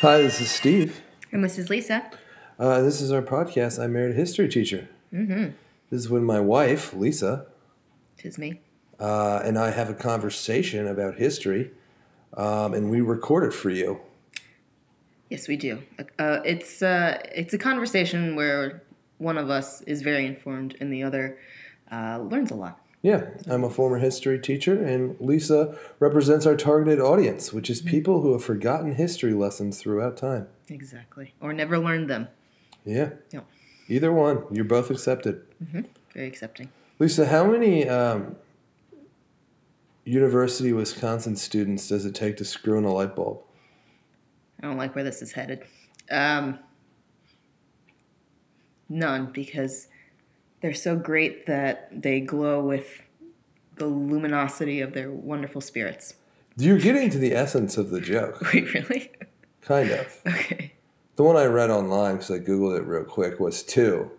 Hi, this is Steve. And this is Lisa. Uh, this is our podcast. I married a history teacher. Mm-hmm. This is when my wife, Lisa, Tis me. uh, and I have a conversation about history, um, and we record it for you. Yes, we do. Uh, it's uh, it's a conversation where one of us is very informed and the other uh, learns a lot. Yeah, I'm a former history teacher, and Lisa represents our targeted audience, which is people who have forgotten history lessons throughout time. Exactly. Or never learned them. Yeah, Yep. either one. You're both accepted. Very accepting. Lisa, how many um, University of Wisconsin students does it take to screw in a light bulb? I don't like where this is headed. Um, none, because they're so great that they glow with the luminosity of their wonderful spirits. You're getting to the essence of the joke, Wait, really? kind of. Okay. The one I read online, because I Googled it real quick, was two.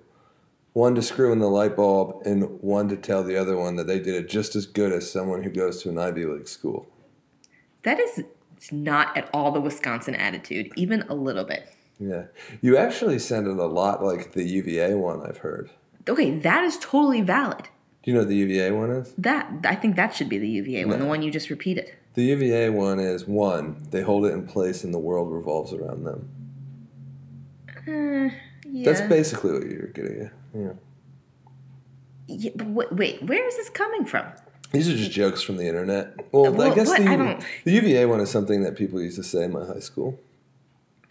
One to screw in the light bulb, and one to tell the other one that they did it just as good as someone who goes to an Ivy League school. That is not at all the Wisconsin attitude, even a little bit. Yeah. You actually sounded a lot like the UVA one I've heard. Okay, that is totally valid. Do you know what the UVA one is? That I think that should be the UVA one, No. the one you just repeated. The UVA one is one, they hold it in place and the world revolves around them. Uh, yeah. That's basically what you're getting at. Yeah. Yeah, but wait, wait, where is this coming from? These are just jokes from the internet. Well, I guess the, I the UVA one is something that people used to say in my high school.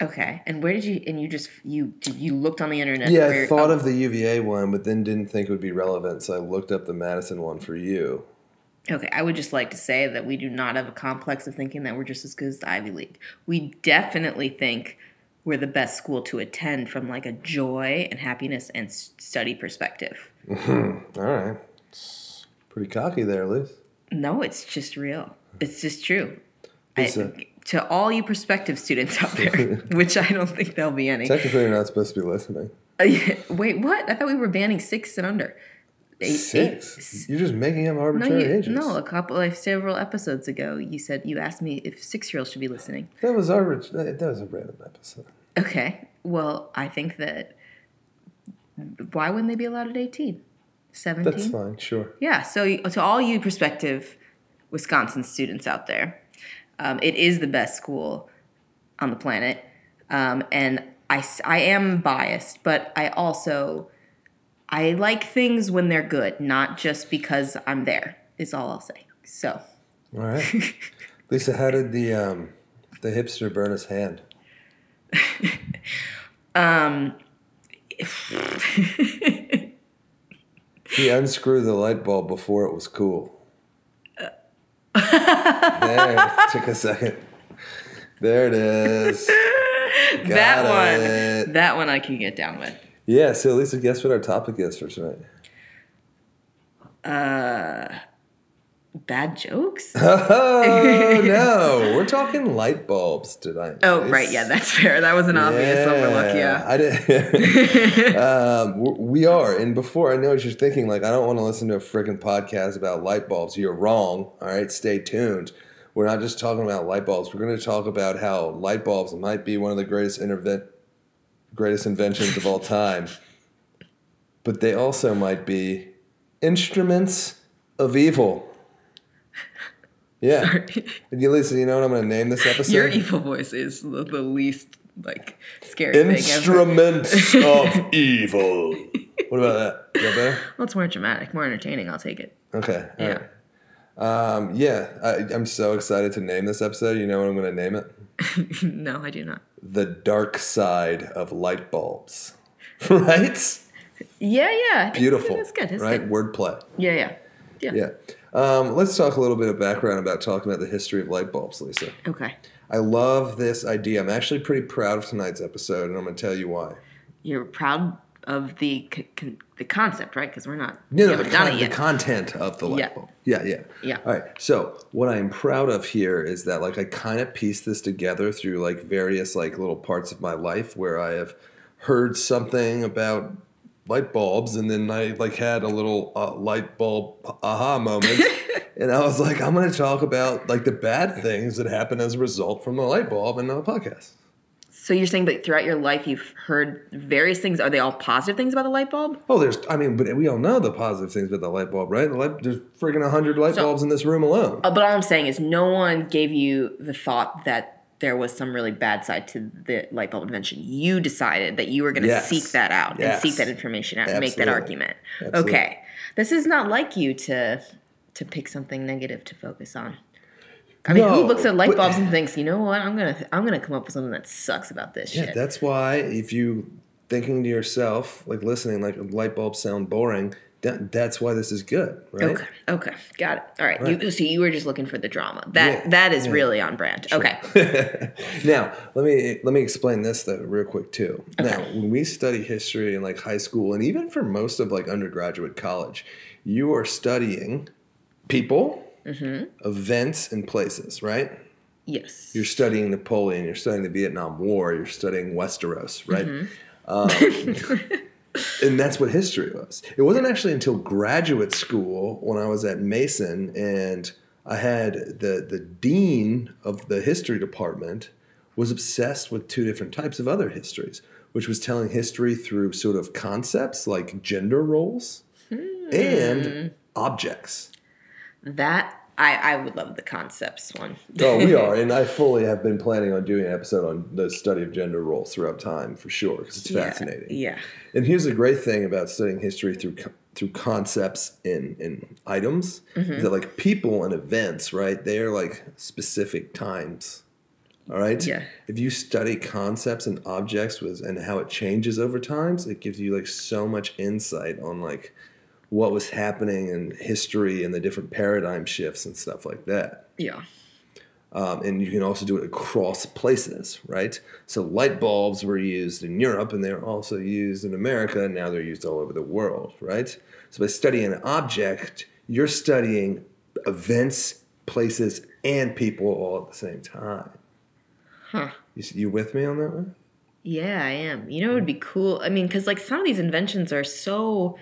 Okay, and where did you? And you just you you looked on the internet? Yeah, I thought oh, of um the UVA one, but then didn't think it would be relevant, so I looked up the Madison one for you. Okay, I would just like to say that we do not have a complex of thinking that we're just as good as the Ivy League. We definitely think we're the best school to attend from like a joy and happiness and study perspective. All right. It's pretty cocky there, Liz. No, it's just real. It's just true. I- Lisa. To all you prospective students out there, which I don't think there'll be any. Technically, you're not supposed to be listening. Uh, wait, what? I thought we were banning six and under. Eight- Six? eight- You're just making up no, arbitrary you, ages. no, a couple, like several episodes ago, you said you asked me if six-year-olds should be listening. That was arbit- that was a random episode. Okay, well, I think that why wouldn't they be allowed at eighteen? Seventeen. That's fine, sure. Yeah. So to all you prospective Wisconsin students out there, um, it is the best school on the planet, um, and I am biased, but I also I like things when they're good, not just because I'm there. Is all I'll say. So All right. Lisa, how did the um, the hipster burn his hand? um, He unscrewed the light bulb before it was cool. There, took a second. There it is. that one, it. that one I can get down with. Yeah, so Lisa, guess what our topic is for tonight? Uh, bad jokes. Oh no, we're talking light bulbs tonight. Oh, It's- right. Yeah, that's fair. That was an obvious overlook. Yeah. I did. um, we are, and before I know what you're thinking, like I don't want to listen to a freaking podcast about light bulbs. You're wrong. All right, stay tuned. We're not just talking about light bulbs. We're going to talk about how light bulbs might be one of the greatest interve- greatest inventions of all time, but they also might be instruments of evil. Yeah. Sorry. And you know what I'm going to name this episode? Your evil voice is the, the least like scary thing ever. Instruments of evil. What about that? Is that better? Well, it's more dramatic, more entertaining. I'll take it. Okay. Yeah. right. Um, yeah, I, I'm so excited to name this episode. You know what I'm going to name it? no, I do not. The Dark Side of Light Bulbs. right? Yeah, yeah. Beautiful. That's good. That's right? good. Wordplay. Yeah, yeah, yeah. Yeah. Um, let's talk a little bit of background about talking about the history of light bulbs, Lisa. Okay. I love this idea. I'm actually pretty proud of tonight's episode, and I'm going to tell you why. You're proud of the c- the concept, right? Because we're not. No, no, the, done con- the content of the light Yeah. bulb. Yeah, yeah. Yeah. All right. So what I'm proud of here is that like I kind of pieced this together through like various like little parts of my life where I have heard something about light bulbs and then I like had a little uh, light bulb aha moment and I was like I'm going to talk about like the bad things that happen as a result from the light bulb in the podcast. So you're saying that throughout your life you've heard various things. Are they all positive things about the light bulb? Oh, there's, I mean, but we all know the positive things about the light bulb, right? The light, there's freaking 100 light So- bulbs in this room alone. Uh, but all I'm saying is no one gave you the thought that there was some really bad side to the light bulb invention. You decided that you were going to Yes. seek that out Yes. and seek that information out and make that argument. Absolutely. Okay. This is not like you to to pick something negative to focus on. I mean, No, who looks at light but- bulbs and thinks, you know what? I'm gonna I'm gonna come up with something that sucks about this Yeah, shit. that's why if you thinking to yourself, like listening, like light bulbs sound boring, that, that's why this is good, right? Okay. Okay. Got it. All right. Right. You so you were just looking for the drama. That Yeah, that is yeah. really on brand. Okay. now let me let me explain this though real quick too. Now when we study history in like high school and even for most of like undergraduate college, you are studying people, Mm-hmm. events, and places, right? Yes. You're studying Napoleon, you're studying the Vietnam War, you're studying Westeros, right? Mm-hmm. Um, and that's what history was. It wasn't actually until graduate school when I was at Mason and I had the the dean of the history department was obsessed with two different types of other histories, which was telling history through sort of concepts like gender roles Hmm. and objects. That I I would love the concepts one. Oh, we are, and I fully have been planning on doing an episode on the study of gender roles throughout time for sure because it's fascinating. Yeah. And here's the great thing about studying history through through concepts in in items Mm-hmm. is that like people and events, right? They are like specific times. All right. Yeah. If you study concepts and objects with and how it changes over times, it gives you like so much insight on like what was happening in history and the different paradigm shifts and stuff like that. Yeah. Um, and you can also do it across places, right? So light bulbs were used in Europe, and they're also used in America, and now they're used all over the world, right? So by studying an object, you're studying events, places, and people all at the same time. Huh. You, you with me on that one? Yeah, I am. You know, it would be cool. I mean, because like some of these inventions are so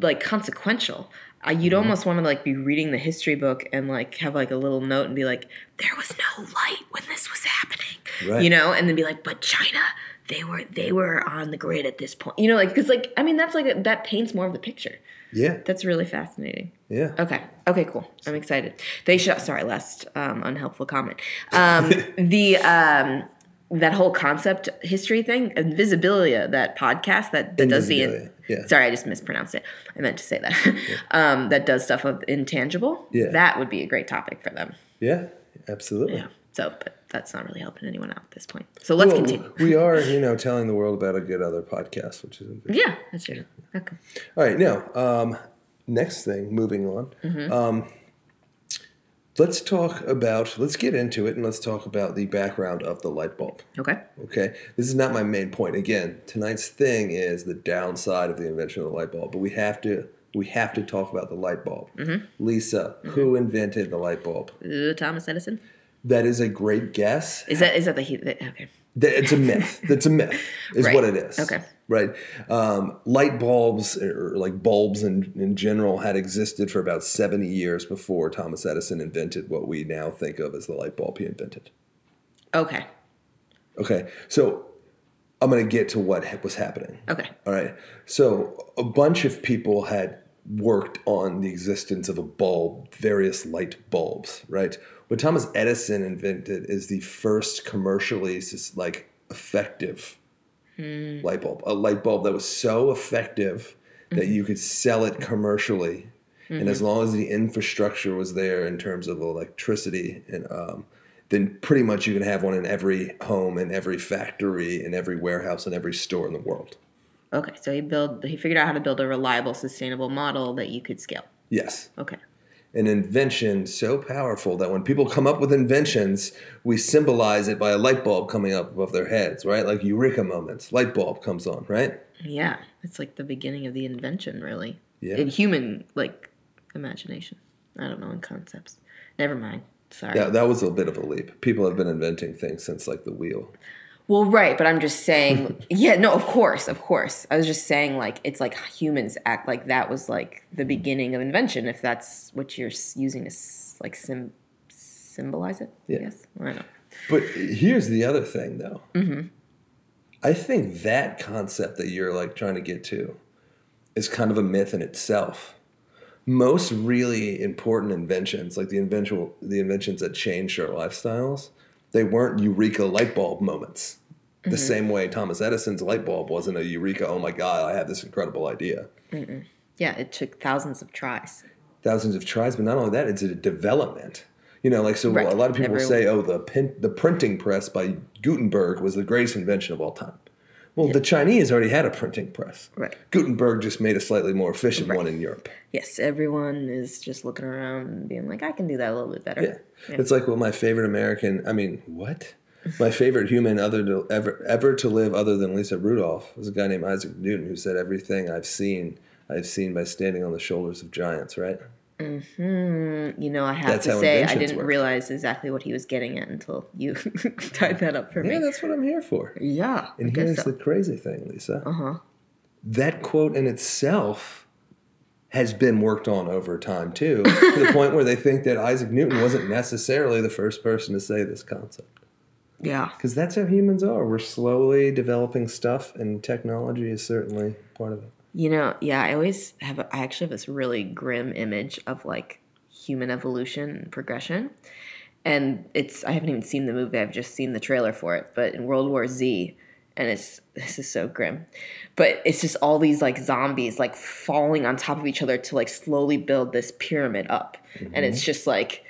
like consequential. Uh, you'd Mm-hmm. almost want to like be reading the history book and like have like a little note and be like, "There was no light when this was happening," Right. you know, and then be like, "But China, they were they were on the grid at this point," you know, like because like I mean that's like a, that paints more of the picture. Yeah, That's really fascinating. yeah. Okay. Okay. Cool. I'm excited. They should. Sorry, last um, unhelpful comment. Um, the um, that whole concept history thing, Invisibilia, that podcast that, that does the. Yeah. Sorry, I just mispronounced it. I meant to say that. um, that does stuff of intangible. Yeah. That would be a great topic for them. Yeah, absolutely. Yeah. So, but that's not really helping anyone out at this point. So let's Well, continue. we are, you know, telling the world about a good other podcast, which is Yeah, that's true. Okay. All right, now, um, next thing, moving on. Mm-hmm. Um, let's talk about, let's get into it and let's talk about the background of the light bulb. Okay. Okay, this is not my main point. Again, tonight's thing is the downside of the invention of the light bulb, but we have to we have to talk about the light bulb. Mm-hmm. Lisa, who invented the light bulb? Uh, Thomas Edison. That is a great guess. Is that is that the he? the- Okay. That- It's a myth. That's a myth, is Right. what it is. Okay. Right. Um, light bulbs, or like bulbs in, in general, had existed for about 70 years before Thomas Edison invented what we now think of as the light bulb he invented. Okay. Okay. So I'm going to get to what ha- was happening. Okay. All right. So a bunch of people had worked on the existence of a bulb, various light bulbs, right? What Thomas Edison invented is the first commercially like effective hmm. light bulb. A light bulb that was so effective that mm-hmm. you could sell it commercially. And as mm-hmm. long as the infrastructure was there in terms of electricity and um, then pretty much you can have one in every home, in every factory, in every warehouse, in every store in the world. Okay, so he built he figured out how to build a reliable, sustainable model that you could scale. Yes. Okay. An invention so powerful that when people come up with inventions, we symbolize it by a light bulb coming up above their heads, right? Like eureka moments. Light bulb comes on, right? Yeah, it's like the beginning of the invention, really. Yeah. In human like imagination. I don't know in concepts. Never mind. Sorry. Yeah, that was a bit of a leap. People have been inventing things since like the wheel. Well, right, but I'm just saying. yeah, no, of course, of course. I was just saying, like, it's like humans act like that was like the beginning of invention. If that's what you're using to like sim- symbolize it. Yeah. Yes, I don't know. But here's the other thing, though. Mm-hmm. I think that concept that you're like trying to get to is kind of a myth in itself. Most really important inventions, like the invention, the inventions that changed our lifestyles, they weren't eureka light bulb moments. The Mm-hmm. same way Thomas Edison's light bulb wasn't a eureka. Oh my God, I have this incredible idea. Yeah, it took thousands of tries. thousands of tries, but not only that, it's a development. You know, like so Right. a lot of people Every- say, "Oh, the pin, the printing press by Gutenberg was the greatest invention of all time." Well, the Chinese already had a printing press. Right. Gutenberg just made a slightly more efficient one in Europe. Yes, everyone is just looking around and being like, I can do that a little bit better. Yeah. It's like well, my favorite American. I mean, what? My favorite human other to ever ever to live other than Lisa Rudolph was a guy named Isaac Newton who said everything I've seen I've seen by standing on the shoulders of giants. Right. Mm, you know, I have That's to say, I didn't work. realize exactly what he was getting at until you tied that up for Yeah, me. that's what I'm here for. Yeah, And here's so. the crazy thing, Lisa. Uh huh. that quote in itself has been worked on over time too, to the point where they think that Isaac Newton wasn't necessarily the first person to say this concept. Yeah. Because that's how humans are. We're slowly developing stuff, and technology is certainly part of it. You know, yeah, I always have, I actually have this really grim image of like human evolution and progression. And it's, I haven't even seen the movie, I've just seen the trailer for it. But in World War Z, and it's, this is so grim, but it's just all these like zombies like falling on top of each other to like slowly build this pyramid up. And it's mm-hmm. just like,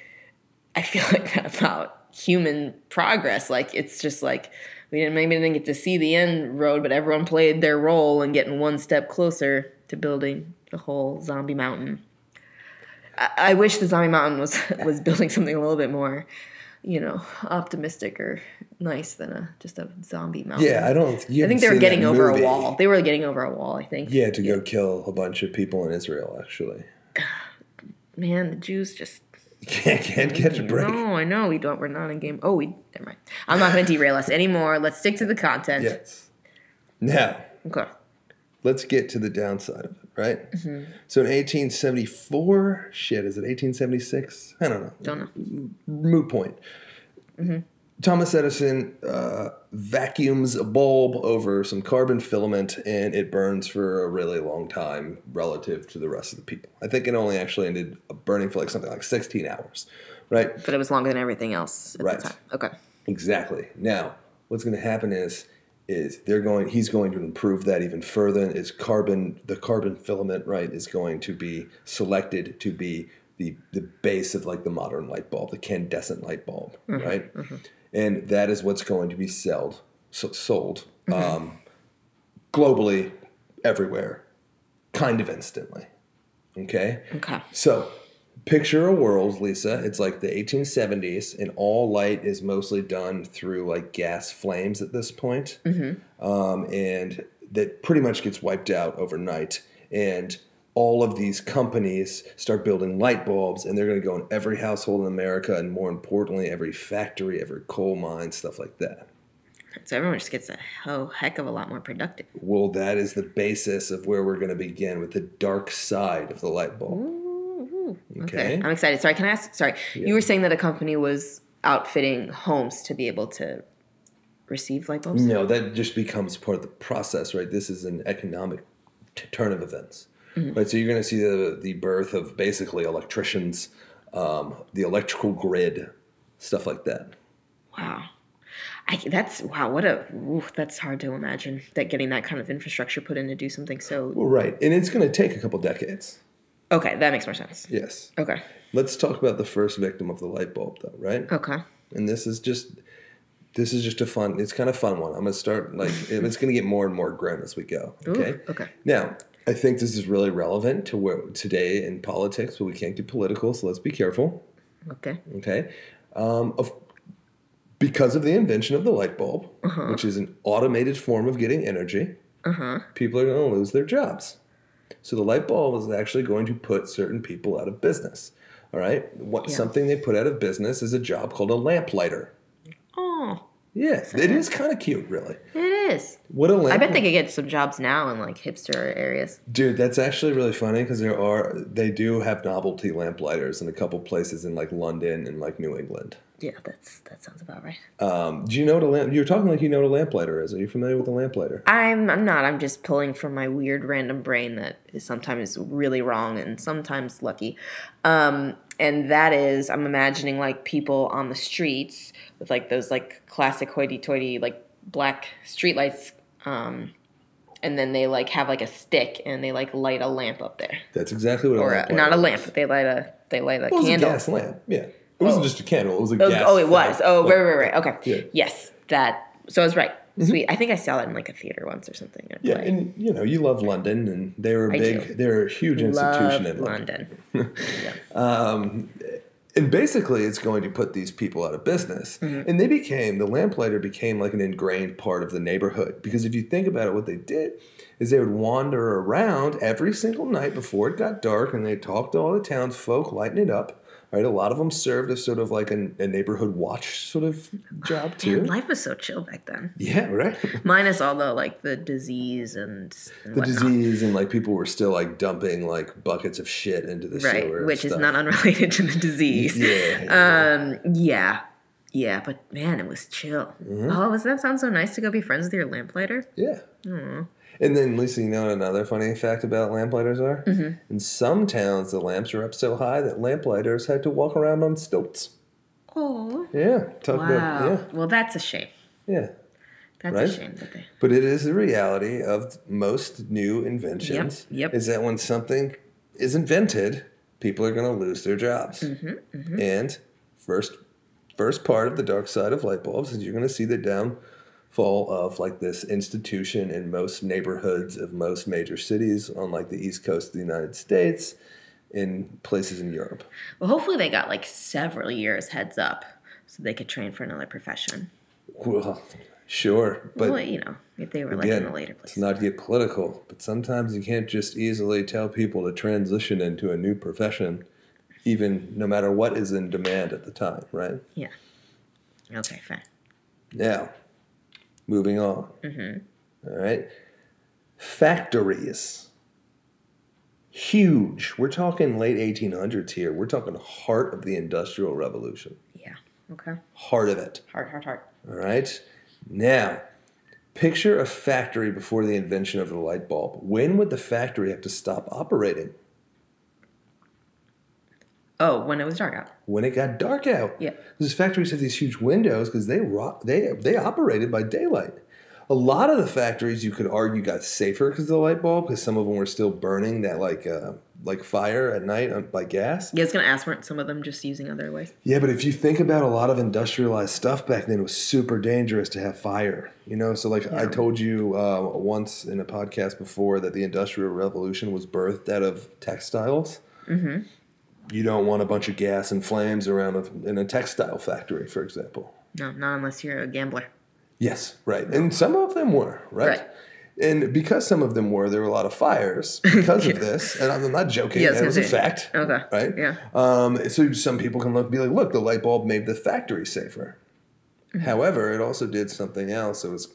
I feel like that about human progress. Like it's just like we didn't maybe didn't get to see the end road, but everyone played their role and getting one step closer to building the whole zombie mountain. I, I wish the zombie mountain was was building something a little bit more, you know, optimistic or nice than a just a zombie mountain. Yeah, I don't. I think they were getting over movie. a wall. They were getting over a wall. I think. Yeah, to go kill a bunch of people in Israel. Actually, Man, the Jews just you can't, can't catch a break. No, I know we don't. We're not in game. Oh, we. Never mind. I'm not going to derail us anymore. Let's stick to the content. Yes. Now, Okay. let's get to the downside of it, right? Mm-hmm. So in 1874, shit, is it 1876? I don't know. Don't know. Moot point. Thomas Edison uh, vacuums a bulb over some carbon filament and it burns for a really long time relative to the rest of the people. I think it only actually ended up burning for like something like 16 hours, right? But it was longer than everything else at Right. the time. Okay. Exactly. Now, what's going to happen is is they're going he's going to improve that even further is carbon the carbon filament right is going to be selected to be the the base of like the modern light bulb the incandescent light bulb right and that is what's going to be sold so, sold um, globally everywhere kind of instantly okay Okay. so, picture a world, Lisa. It's like the 1870s, and all light is mostly done through like gas flames at this point. Um, and that pretty much gets wiped out overnight. And all of these companies start building light bulbs, and they're going to go in every household in America, and more importantly, every factory, every coal mine, stuff like that. So everyone just gets a ho- heck of a lot more productive. Well, that is the basis of where we're going to begin with the dark side of the light bulb. Ooh, Okay. I'm excited. Sorry, can I ask? Sorry, you were saying that a company was outfitting homes to be able to receive light bulbs. No, that just becomes part of the process, right? This is an economic t- turn of events, right? So you're going to see the the birth of basically electricians, um, the electrical grid, stuff like that. Wow. I, that's wow. What a ooh, that's hard to imagine that getting that kind of infrastructure put in to do something so. Well, right, and it's going to take a couple decades. Okay, that makes more sense. Yes. Okay. Let's talk about the first victim of the light bulb, though, right? Okay. And this is just. This is just a fun. It's kind of fun one. I'm gonna start like it's gonna get more and more grim as we go. Ooh, Okay. okay. Now, I think this is really relevant to where today in politics, but we can't get political, so let's be careful. Okay. Okay, um, of because of the invention of the light bulb, which is an automated form of getting energy, Uh huh. people are going to lose their jobs. So the light bulb is actually going to put certain people out of business. All right, what Yeah. something they put out of business is a job called a lamplighter. Oh, Yeah, it is kind of cute, really. it is. What a lamp I bet they could get some jobs now in like hipster areas. Dude, that's actually really funny because there are they do have novelty lamplighters in a couple places in like London and like New England. Yeah, that's that sounds about right. Um, do you know what a lamp? You're talking like you know what a lamplighter is. Are you familiar with a lamplighter? I'm I'm not. I'm just pulling from my weird random brain that is sometimes really wrong and sometimes lucky. Um, and that is I'm imagining like people on the streets with like those like classic hoity-toity like black streetlights. Um, and then they like have like a stick and they like light a lamp up there, That's exactly what or a, not a lamp. They light a they light a It was candle. a gas lamp. Yeah, it wasn't Oh. just a candle. It was a Oh, gas. oh, it was. Oh, like- right, right, right. Okay. Yeah. Yes, that. So I was right. Sweet. I think I saw that in like a theater once or something. Yeah, play. and you know you love London, and they're a I big. do. They're a huge institution Love in London. London. Um, and basically, it's going to put these people out of business. Mm-hmm. And they became the lamplighter became like an ingrained part of the neighborhood because if you think about it, what they did is they would wander around every single night before it got dark, and they talked to all the townsfolk, lighting it up. Right, a lot of them served as sort of like a, a neighborhood watch sort of job too. Man, life was so chill back then. yeah, right. Minus all the like the disease and, and the whatnot. disease and like people were still like dumping like buckets of shit into the sewer, right? and Which is not unrelated to the disease. Yeah, Um. Yeah. Yeah, but man, it was chill. Mm-hmm. Oh, does that sound so nice to go be friends with your lamplighter? Yeah. Hmm. And then, Lisa, you know what another funny fact about lamplighters are? Mm-hmm. In some towns, the lamps are up so high that lamplighters had to walk around on stilts. Oh. Yeah, talk Wow. about Well, that's a shame. yeah, yeah. That's Right? a shame that they. But it is the reality of most new inventions. Yep, yep. Is that when something is invented, people are going to lose their jobs. Mm-hmm, And first, first part of the dark side of light bulbs is you're going to see the downfall of like this institution in most neighborhoods of most major cities on like the east coast of the United States, in places in Europe. Well, hopefully they got like several years heads up so they could train for another profession. Well, sure, but well, you know, if they were like in again, the later to place. not get political, but sometimes you can't just easily tell people to transition into a new profession, even no matter what is in demand at the time, right? Yeah. Okay, fine. Now, moving on. Mm-hmm. All right. Factories. Huge. We're talking late 1800s here. We're talking heart of the Industrial Revolution. Yeah. Okay. Heart of it. Heart, heart, heart. All right. Now, picture a factory before the invention of the light bulb. When would the factory have to stop operating? Oh, when it was dark out. When it got dark out. Yeah. Because factories have these huge windows because they ro- they they operated by daylight. A lot of the factories you could argue got safer because of the light bulb because some of them were still burning that like uh, like fire at night on, by gas. Yeah, I was gonna ask, weren't some of them just using other ways? Yeah, but if you think about a lot of industrialized stuff back then, it was super dangerous to have fire. You know, so like I told you uh, once in a podcast before that the Industrial Revolution was birthed out of textiles. Mm-hmm. You don't want a bunch of gas and flames around a, in a textile factory, for example. No, not unless you're a gambler. Yes, right. And some of them were, right? Right. And because some of them were, there were a lot of fires because of this. And I'm not joking. Yeah, was it was a fact. Okay. Right? Yeah. Um, so some people can look be like, look, the light bulb made the factory safer. Mm-hmm. However, it also did something else that was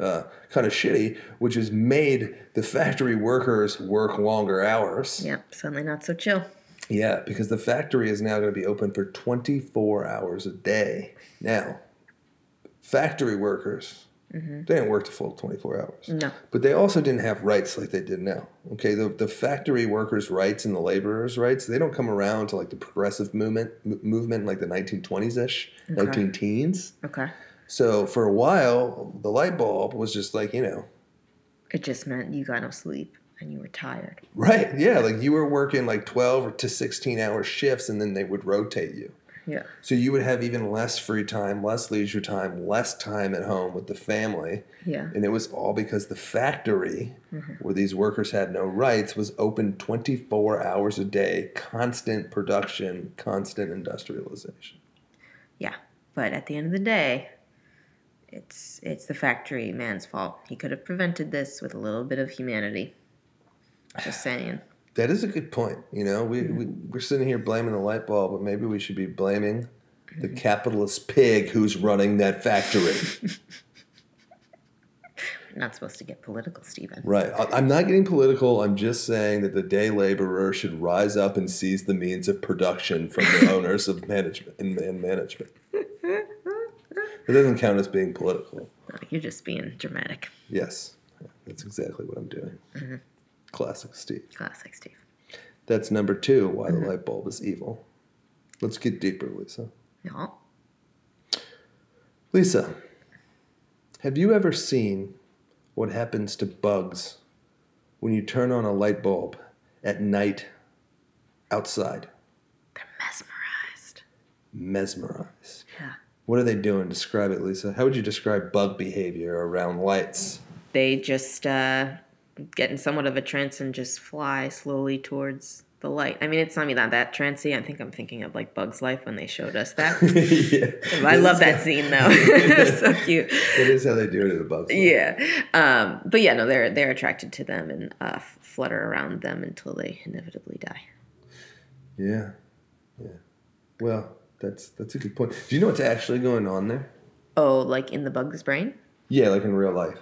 uh, kind of shitty, which is made the factory workers work longer hours. Yep. Suddenly not so chill. Yeah, because the factory is now going to be open for 24 hours a day. Now, factory workers, mm-hmm. they didn't work the full 24 hours. No. But they also didn't have rights like they did now. Okay, the, the factory workers' rights and the laborers' rights, they don't come around to like the progressive movement m- movement in like the 1920s ish, 19 teens. Okay. So for a while, the light bulb was just like, you know, It just meant you got no sleep and you were tired. right, yeah, like you were working like 12 to 16 hour shifts and then they would rotate you. Yeah. So you would have even less free time, less leisure time, less time at home with the family. Yeah. And it was all because the factory, mm-hmm. where these workers had no rights, was open 24 hours a day, constant production, constant industrialization. Yeah. But at the end of the day, it's it's the factory man's fault. He could have prevented this with a little bit of humanity. Just saying. That is a good point. You know, we, we, mm-hmm. we're sitting here blaming the light bulb, but maybe we should be blaming the mm-hmm. capitalist pig who's running that factory. not supposed to get political, Stephen. Right. I'm not getting political. I'm just saying that the day laborer should rise up and seize the means of production from the owners of management and, and management. It doesn't count as being political. No, you're just being dramatic. Yes, that's exactly what I'm doing. Mm-hmm. Classic Steve. Classic Steve. That's number two. Why the light bulb is evil. Let's get deeper, Lisa. Yeah. Lisa, have you ever seen what happens to bugs when you turn on a light bulb at night outside? They're mesmerized. Mesmerized. Yeah. What are they doing? Describe it, Lisa. How would you describe bug behavior around lights? They just uh, get in somewhat of a trance and just fly slowly towards the light. I mean, it's not even that that trancey. I think I'm thinking of like Bug's Life when they showed us that. yeah. I love that scene though. it's so cute. It is how they do it in a bug. life. Yeah. Um, but yeah, no, they're they're attracted to them and uh, flutter around them until they inevitably die. Yeah. Yeah. Well, that's that's a good point. Do you know what's actually going on there? Oh, like in the bug's brain? Yeah, like in real life.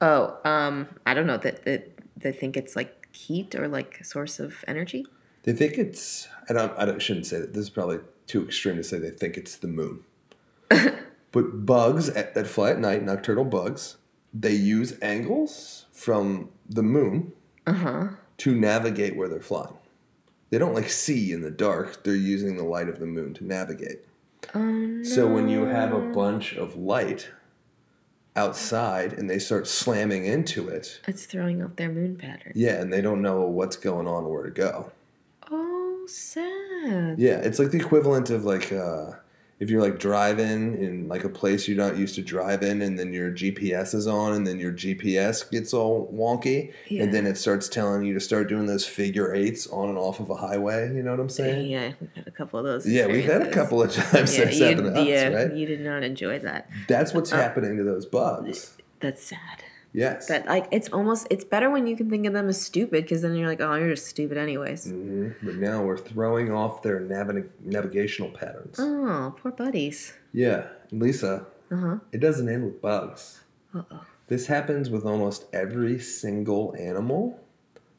Oh, um, I don't know. That that they think it's like heat or like a source of energy. They think it's. I don't. I don't, shouldn't say that. This is probably too extreme to say they think it's the moon. but bugs at, that fly at night, nocturnal bugs, they use angles from the moon Uh huh. to navigate where they're flying. They don't like see in the dark. They're using the light of the moon to navigate. Oh no. So when you have a bunch of light outside and they start slamming into it, it's throwing off their moon pattern. yeah, and they don't know what's going on or where to go. Oh, sad. Yeah, it's like the equivalent of like uh, if you're like driving in like a place you're not used to driving in, and then your GPS is on, and then your GPS gets all wonky, Yeah. and then it starts telling you to start doing those figure eights on and off of a highway. You know what I'm saying? Yeah, we've had a couple of those. Yeah, we've had a couple of times Yeah, that's you, happened to yeah, us, right? you did not enjoy that. That's what's Uh, happening to those bugs. That's sad. Yes. But like, it's almost it's better when you can think of them as stupid because then you're like, oh, you're just stupid anyways. hmm But now we're throwing off their navi- navigational patterns. Oh, poor buddies. Yeah, and Lisa, Uh huh. it doesn't end with bugs. Uh oh. This happens with almost every single animal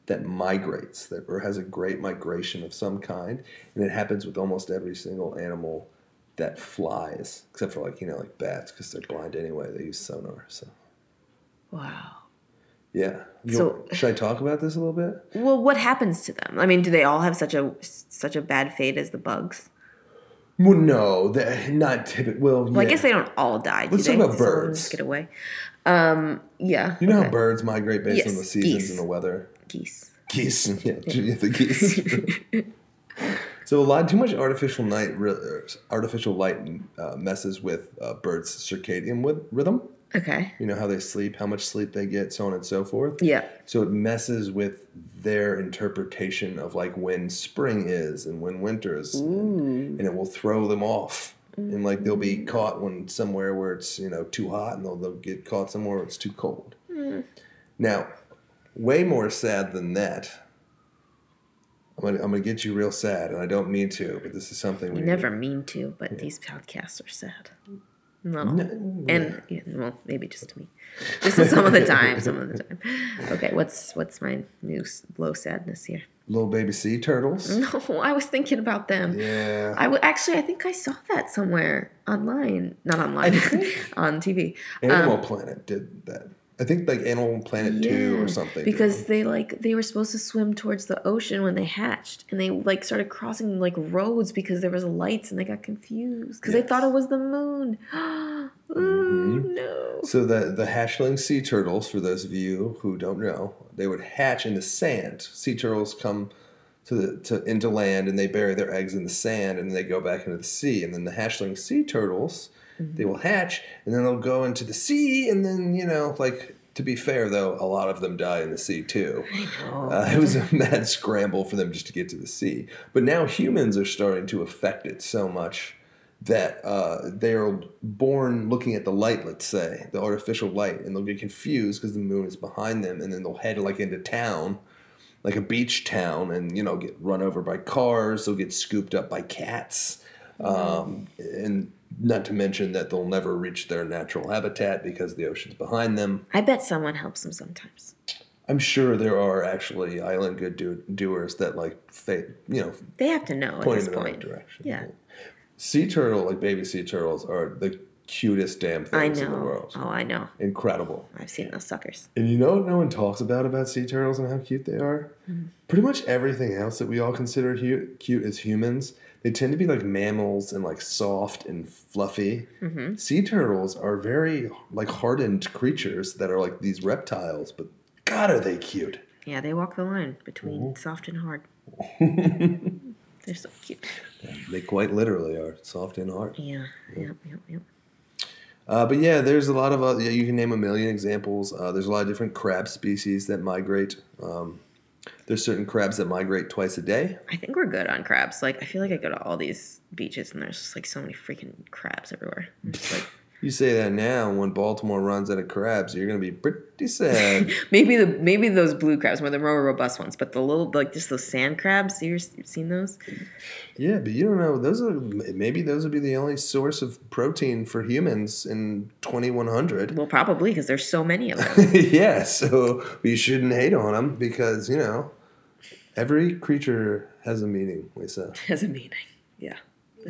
that migrates, that or has a great migration of some kind, and it happens with almost every single animal that flies, except for like you know like bats because they're blind anyway. They use sonar. So Wow. yeah. You So- want- should I talk about this a little bit? Well, what happens to them? I mean, do they all have such a such a bad fate as the bugs? Well, no, not typical. Well, Well, I guess they don't all die. Do Let's they? talk about Do some of them birds. Get away. Um. Yeah. You know okay. how birds migrate based on the seasons geese. and the weather. geese. Geese, yeah, yeah, the geese. so a lot too much artificial night, er, artificial light uh, messes with uh, birds' circadian rhythm. Okay. You know how they sleep, how much sleep they get, so on and so forth. Yeah. So it messes with their interpretation of like when spring is and when winter is, and, and it will throw them off. And like they'll be mm. caught when somewhere where it's you know too hot, and they'll, they'll get caught somewhere where it's too cold. Mm. Now, way more sad than that. I'm gonna, I'm gonna get you real sad, and I don't mean to, but this is something We we never mean to, but these podcasts are sad. All. No. And yeah, well, maybe just to me, just some of the time. Some of the time. Okay, what's what's my new low sadness here? little baby sea turtles. No, I was thinking about them. Yeah, I w- actually, I think I saw that somewhere online, not online, on TV. Animal um, Planet did that. I think like Animal Planet Two or something. Because they like they were supposed to swim towards the ocean when they hatched, and they like started crossing like roads because there was lights, and they got confused because they thought it was the moon. Ooh, Mhm. no. So the the hatchling sea turtles, for those of you who don't know, they would hatch in the sand. Sea turtles come to the to into land and they bury their eggs in the sand and then they go back into the sea. And then the hatchling sea turtles, they will hatch and then they'll go into the sea and then you know like to be fair though, a lot of them die in the sea too. Uh, it was a mad scramble for them just to get to the sea. But now humans are starting to affect it so much that uh, they are born looking at the light, let's say, the artificial light, and they'll get confused because the moon is behind them, and then they'll head like into town, like a beach town, and you know get run over by cars. They'll get scooped up by cats, um, and Not to mention that they'll never reach their natural habitat because the ocean's behind them. I bet someone helps them sometimes. I'm sure there are actually island good do- doers that like, fa- you know, They have to know at point in the right direction. Yeah. Sea turtle, like baby sea turtles, are the cutest damn things in the world. Oh, I know. Incredible. I've seen those suckers. And you know what no one talks about about sea turtles and how cute they are? Mm-hmm. Pretty much everything else that we all consider hu- cute as humans, they tend to be like mammals and like soft and fluffy. Mm-hmm. Sea turtles are very like hardened creatures that are like these reptiles, but God, are they cute! Yeah, they walk the line between Mm-hmm. soft and hard. They're so cute. They quite literally are soft and hard. Yeah. Yep. Yep. Yep. Uh, but yeah, there's a lot of uh, yeah, you can name a million examples. Uh, there's a lot of different crab species that migrate. Um, there's certain crabs that migrate twice a day. I think we're good on crabs. Like, I feel like I go to all these beaches and there's just like so many freaking crabs everywhere. Like, You say that now, when Baltimore runs out of crabs, you're gonna be pretty sad. maybe the maybe those blue crabs were the more robust ones, but the little like just those sand crabs. You you've seen those? yeah, but you don't know. Those are maybe those would be the only source of protein for humans in 2100. Well, probably because there's so many of them. yeah, so we shouldn't hate on them because you know every creature has a meaning. Lisa, Has a meaning. Yeah.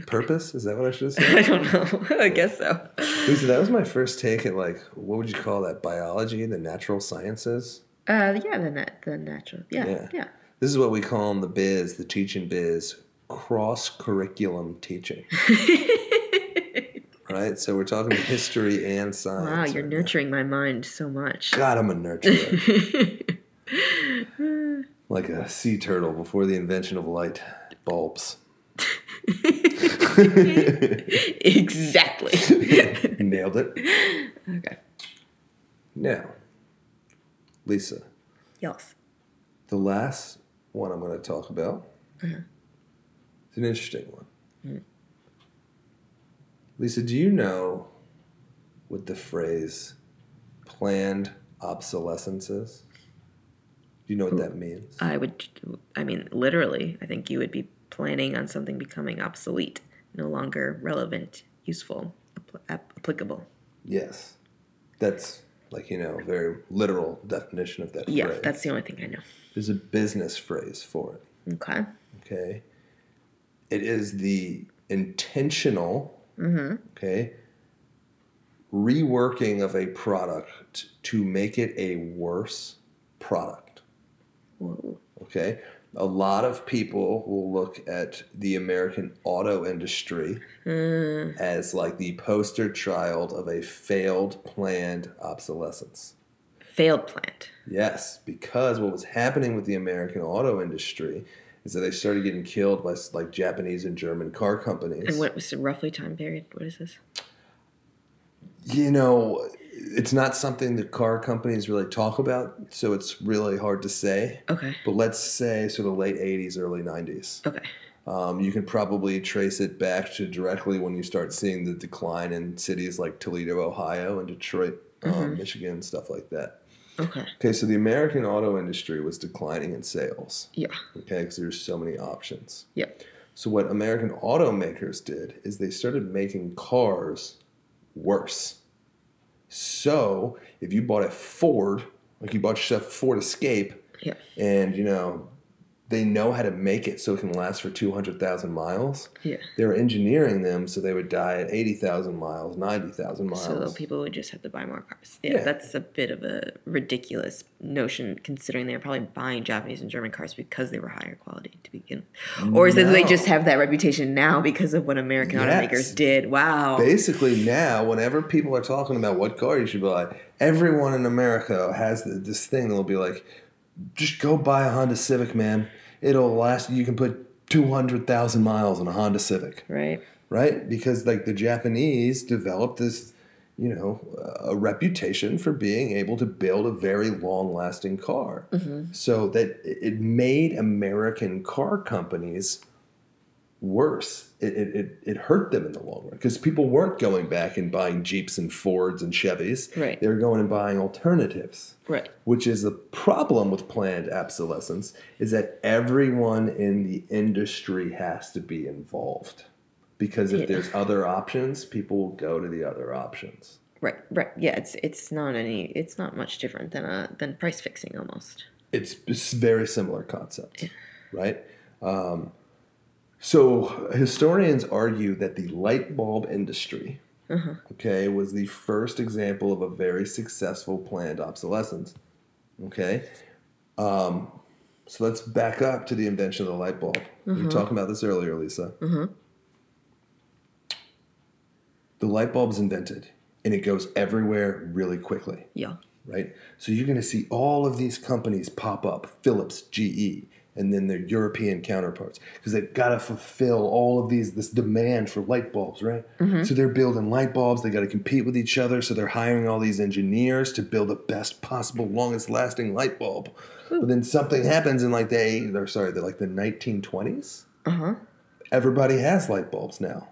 Purpose is that what I should have said? I don't know. I guess so. Lisa, that was my first take at like what would you call that? Biology, the natural sciences. Uh, yeah, the nat- the natural. Yeah, Yeah. yeah. This is what we call in the biz, the teaching biz, cross curriculum teaching. right? So we're talking history and science. Wow, you're right now. nurturing my mind so much. God, I'm a nurturer. like a sea turtle before the invention of light bulbs. exactly. Nailed it. okay. Now, Lisa, Yes. the last one I'm going to talk about Uh-huh. is an interesting one. Mm. Lisa, do you know what the phrase planned obsolescence is? Do you know what that means? I would. I mean, literally, I think you would be planning on something becoming obsolete, no longer relevant, useful, ap- applicable. Yes. That's like, you know, a very literal definition of that Yeah, phrase. that's the only thing I know. There's a business phrase for it. Okay. Okay. It is the intentional, Mm-hmm. okay, reworking of a product to make it a worse product. Whoa. Okay. A lot of people will look at the American auto industry Mm, as like the poster child of a failed planned obsolescence. failed plant. Yes, because what was happening with the American auto industry is that they started getting killed by like Japanese and German car companies. And what was the roughly time period? What is this? you know, it's not something that car companies really talk about, so it's really hard to say. Okay. But let's say sort of late 80s, early 90s. Okay. Um, you can probably trace it back to directly when you start seeing the decline in cities like Toledo, Ohio, and Detroit, um, Mhm. Michigan, stuff like that. Okay. Okay, so the American auto industry was declining in sales. Yeah. Okay, because there's so many options. Yeah. So what American automakers did is they started making cars worse. So if you bought a Ford, like you bought yourself a Ford Escape, Yeah. and you know they know how to make it so it can last for two hundred thousand miles. Yeah. They were engineering them so they would die at eighty thousand miles, ninety thousand miles. So people would just have to buy more cars. Yeah, Yeah. that's a bit of a ridiculous notion considering they were probably buying Japanese and German cars because they were higher quality to begin. Or is it that they just have that reputation now because of what American Yes. automakers did? Wow. Basically, now whenever people are talking about what car you should buy, everyone in America has this thing that'll be like, just go buy a Honda Civic, man. It'll last. You can put two hundred thousand miles on a Honda Civic, Right. right? Because like the Japanese developed this, you know, uh, a reputation for being able to build a very long-lasting car. Mm-hmm. So that it made American car companies worse. It, it, it, it hurt them in the long run because people weren't going back and buying Jeeps and Fords and Chevys. Right. They were going and buying alternatives, Right. which is the problem with planned obsolescence is that everyone in the industry has to be involved because if Yeah. there's other options, people will go to the other options. Right, right. Yeah, it's it's not any. It's not much different than a than price fixing almost. It's, it's very similar concept, right? Um, so historians argue that the light bulb industry, uh-huh. okay, was the first example of a very successful planned obsolescence. Okay, um, so let's back up to the invention of the light bulb. We were uh-huh. talking about this earlier, Lisa. Uh-huh. The light bulb is invented, and it goes everywhere really quickly Yeah. right? So you're going to see all of these companies pop up Philips, GE, and then their European counterparts because they've got to fulfill all of these this demand for light bulbs, right? So they're building light bulbs. They got to compete with each other. So they're hiring all these engineers to build the best possible, longest lasting light bulb. But then something happens in like the eight, or sorry, the like the 1920s. Uh huh. Everybody has light bulbs now.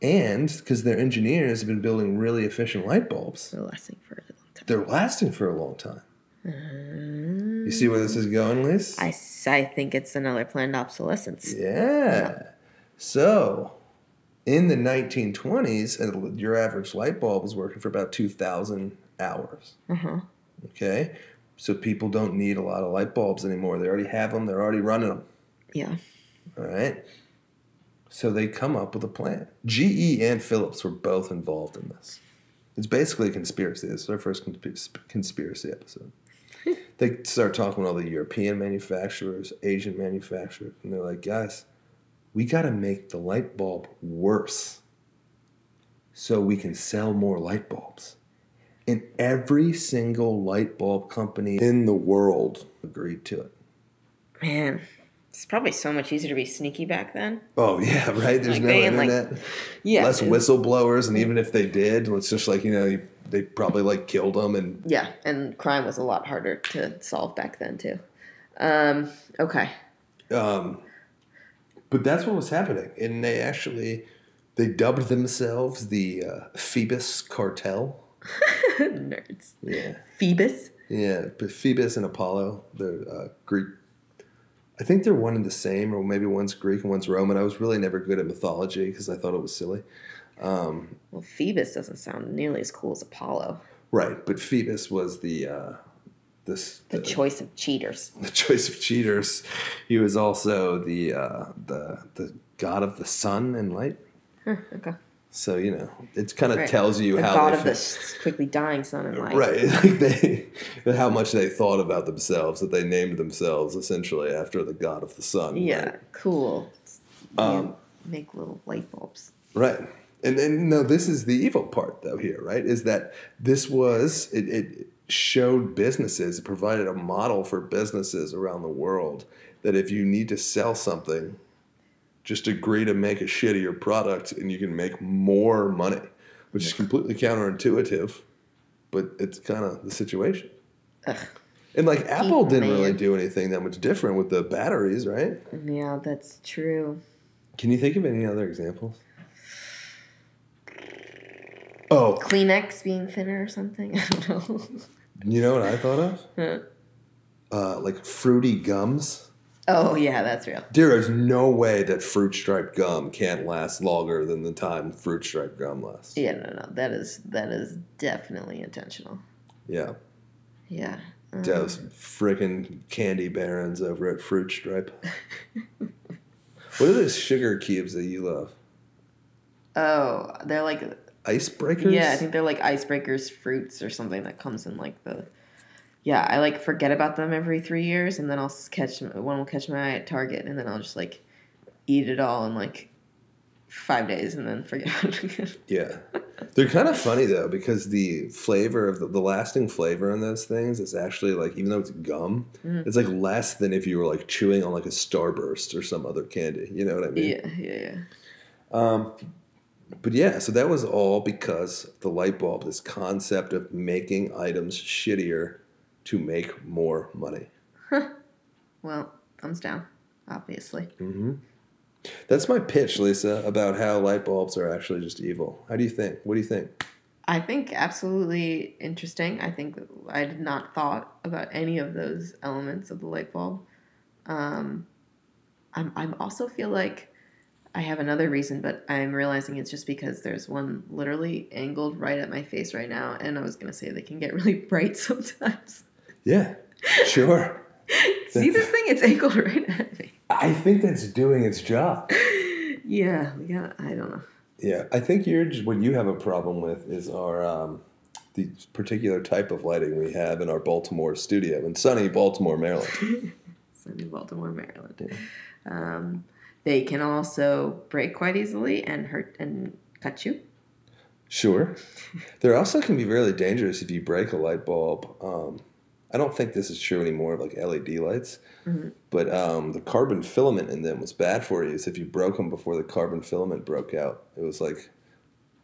And because their engineers have been building really efficient light bulbs, They're lasting for a long time. they're lasting for a long time. You see where this is going, Liz? I think it's another planned obsolescence. yeah. So, in the 1920s, your average light bulb was working for about 2,000 hours. Uh huh. Okay? So, people don't need a lot of light bulbs anymore. They already have them, they're already running them. Yeah. All right? So, they come up with a plan. GE and Philips were both involved in this. It's basically a conspiracy. This is our first consp- conspiracy episode. they start talking with all the European manufacturers, Asian manufacturers, and they're like, guys, we got to make the light bulb worse so we can sell more light bulbs. And every single light bulb company in the world agreed to it. Man, it's probably so much easier to be sneaky back then. Oh, yeah, right? There's Like, no ain't, like- internet. Yeah. Less whistleblowers, and even if they did, it's just like, you know, you- they probably like killed them and Yeah, and crime was a lot harder to solve back then too. Um, okay. Um, but that's what was happening, and they actually they dubbed themselves the uh, Phoebus Cartel. Nerds. Yeah, Phoebus. yeah. But Phoebus and Apollo, they're uh, Greek. I think they're one and the same, or maybe one's Greek and one's Roman. I was really never good at mythology because I thought it was silly. Um, Well, Phoebus doesn't sound nearly as cool as Apollo. right, but Phoebus was the uh, this The choice of cheaters. the choice of cheaters. He was also the uh, the the god of the sun and light. Huh, okay. So you know, it kind of Right. tells you the how god of this quickly dying sun and light. right, like they, how much they thought about themselves that they named themselves essentially after the god of the sun. Yeah, right? cool. Um, make little light bulbs. Right. And then no, this is the evil part though here, right? Is that this was it, it showed businesses, it provided a model for businesses around the world that if you need to sell something, just agree to make a shittier product and you can make more money, which is completely counterintuitive, but it's kind of the situation. Ugh. And like Apple didn't really do anything that much different with the batteries, right? Yeah, that's true. Can you think of any other examples? Oh, Kleenex being thinner or something. I don't know. You know what I thought of? Huh. Uh, like fruity gums. oh yeah, that's real. There is no way that fruit stripe gum can't last longer than the time fruit stripe gum lasts. Yeah, no, no, that is that is definitely intentional. Yeah. Yeah. Um, Those freaking candy barons over at Fruit Stripe. what are those sugar cubes that you love? oh, they're like Icebreakers? yeah, I think they're like icebreakers fruits or something that comes in like the. Yeah, I like forget about them every three years, and then I'll catch one will catch my eye at Target, and then I'll just like eat it all in like five days, and then forget about it again. Yeah. They're kind of funny though because the flavor of the, the lasting flavor in those things is actually like even though it's gum, Mhm. it's like less than if you were like chewing on like a Starburst or some other candy. You know what I mean? Yeah, yeah, yeah. Um, but yeah, so that was all because the light bulb, this concept of making items shittier to make more money. Well, thumbs down, obviously. hmm That's my pitch, Lisa, about how light bulbs are actually just evil. How do you think? What do you think? I think absolutely interesting. I think I did not thought about any of those elements of the light bulb. Um, I'm I'm also feel like I have another reason, but I'm realizing it's just because there's one literally angled right at my face right now, and I was gonna say they can get really bright sometimes. Yeah, sure. See this thing? It's angled right at me. I think that's doing its job. Yeah, yeah. I don't know. Yeah, I think you're just, what you have a problem with is our um, the particular type of lighting we have in our Baltimore studio in sunny Baltimore, Maryland. Sunny Baltimore, Maryland. Um, they can also break quite easily and hurt and cut you. Sure. There also can be really dangerous if you break a light bulb. Um, I don't think this is true anymore of like LED lights, Mhm. but um, the carbon filament in them was bad for you. So if you broke them before the carbon filament broke out, it was like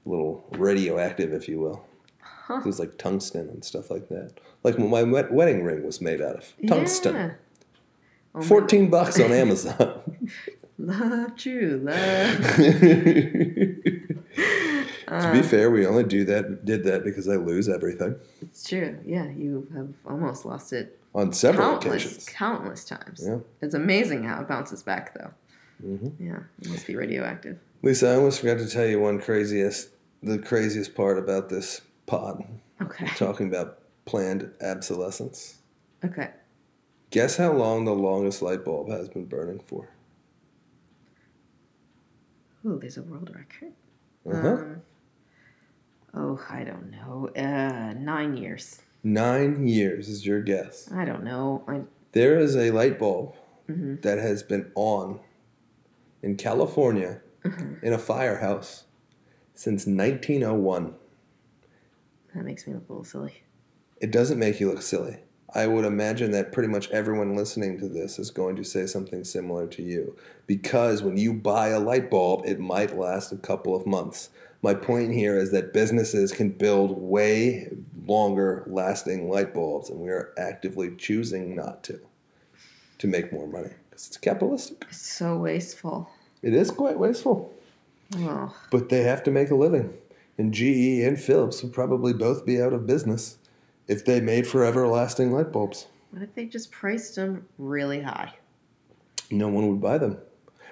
a little radioactive, if you will. Huh. It was like tungsten and stuff like that. Like my wed- wedding ring was made out of tungsten. Yeah. Oh 14 bucks on Amazon. Love, true love. to be fair, we only do that did that because I lose everything It's true. Yeah, you have almost lost it on several countless, occasions. countless times. Yeah. It's amazing how it bounces back, though. Mhm. Yeah, it must be radioactive. Lisa, I almost forgot to tell you one craziest, the craziest part about this pod. Okay. Talking about planned obsolescence. Okay. Guess how long the longest light bulb has been burning for? Ooh, there's a world record. Uh-huh. Um, oh, I don't know. Uh, nine years. Nine years is your guess. I don't know. I. There is a light bulb mhm, that has been on in California mhm. in a firehouse since 1901. That makes me look a little silly. It doesn't make you look silly. I would imagine that pretty much everyone listening to this is going to say something similar to you. Because when you buy a light bulb, it might last a couple of months. My point here is that businesses can build way longer lasting light bulbs, and we are actively choosing not to to make more money because it's capitalistic. It's so wasteful. It is quite wasteful, Oh, but they have to make a living. And GE and Philips would probably both be out of business if they made forever lasting light bulbs. what if they just priced them really high? no one would buy them.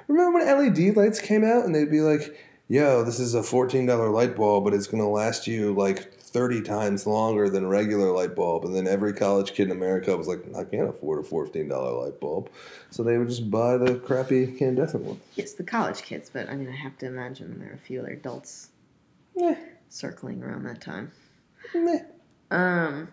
Remember when LED lights came out and they'd be like, yo, this is a $14 light bulb, but it's going to last you like 30 times longer than a regular light bulb. And then every college kid in America was like, I can't afford a $14 light bulb. So they would just buy the crappy incandescent one. Yes, the college kids, but I mean, I have to imagine there are a few other adults circling around that time. meh. Um,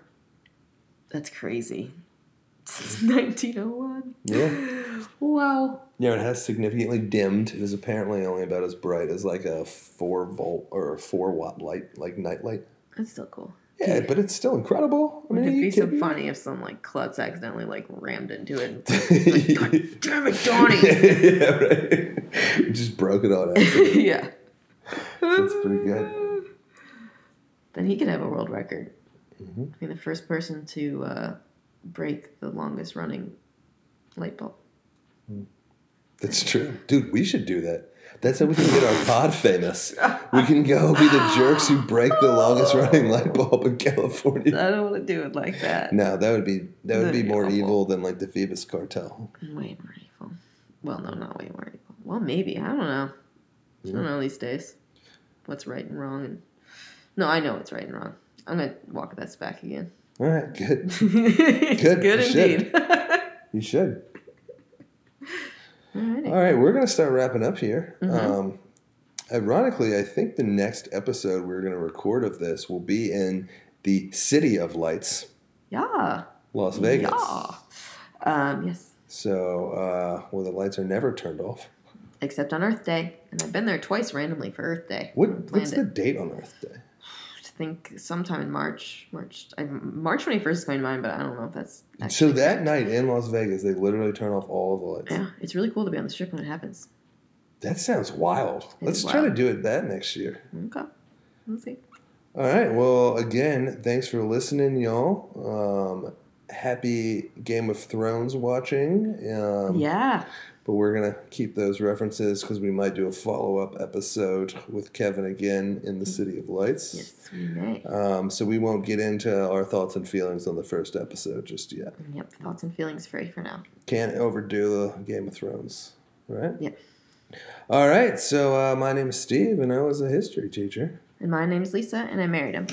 that's crazy. Since 1901. Yeah. Wow. Yeah, it has significantly dimmed. It is apparently only about as bright as like a 4 volt or a 4 watt light, like night light. That's still cool. Yeah, but it's still incredible. I mean, Wouldn't it you be so kidding funny if some like klutz accidentally like rammed into it? And, God damn it, Donnie! yeah, right. Just broke it on accident. yeah. That's pretty good. Then he could have a world record. Mhm. I mean, the first person to uh, break the longest running light bulb. That's true. Dude, we should do that. That's how we can get our pod famous. We can go be the jerks who break the longest running light bulb in California. I don't want to do it like that. No, that would be that would be be more awful. evil than like the Phoebus cartel. Way more evil. Well, no, not way more evil. Well, maybe. I don't know. I don't know these days. What's right and wrong and no, I know what's right and wrong. I'm gonna walk this back again. All right, good. Good. Good you should. indeed. You should. Alrighty. All right, we're gonna start wrapping up here. Mhm. Um, ironically, I think the next episode we're gonna record of this will be in the city of lights, Yeah. Las Vegas. Yeah. Um, yes. So, uh, where the lights are never turned off. Except on Earth Day, and I've been there twice randomly for Earth Day. What, what's the it. date on Earth Day? Think sometime in March. March. I, March twenty first is going to mind, but I don't know if that's. So that night in Las Vegas, they literally turn off all of the lights. Yeah, it's really cool to be on the strip when it happens. That sounds wild. It Let's try to do it that next year. Okay. Let's see. All right. Well, again, thanks for listening, y'all. Um, happy Game of Thrones watching. Um, yeah. But we're going to keep those references because we might do a follow up episode with Kevin again in the City of Lights. Yes, we may. Um, so we won't get into our thoughts and feelings on the first episode just yet. Yep. Thoughts and feelings free for now. Can't overdo the Game of Thrones, right? Yeah. All right, so uh, my name is Steve, and I was a history teacher. And my name's Lisa, and I married him.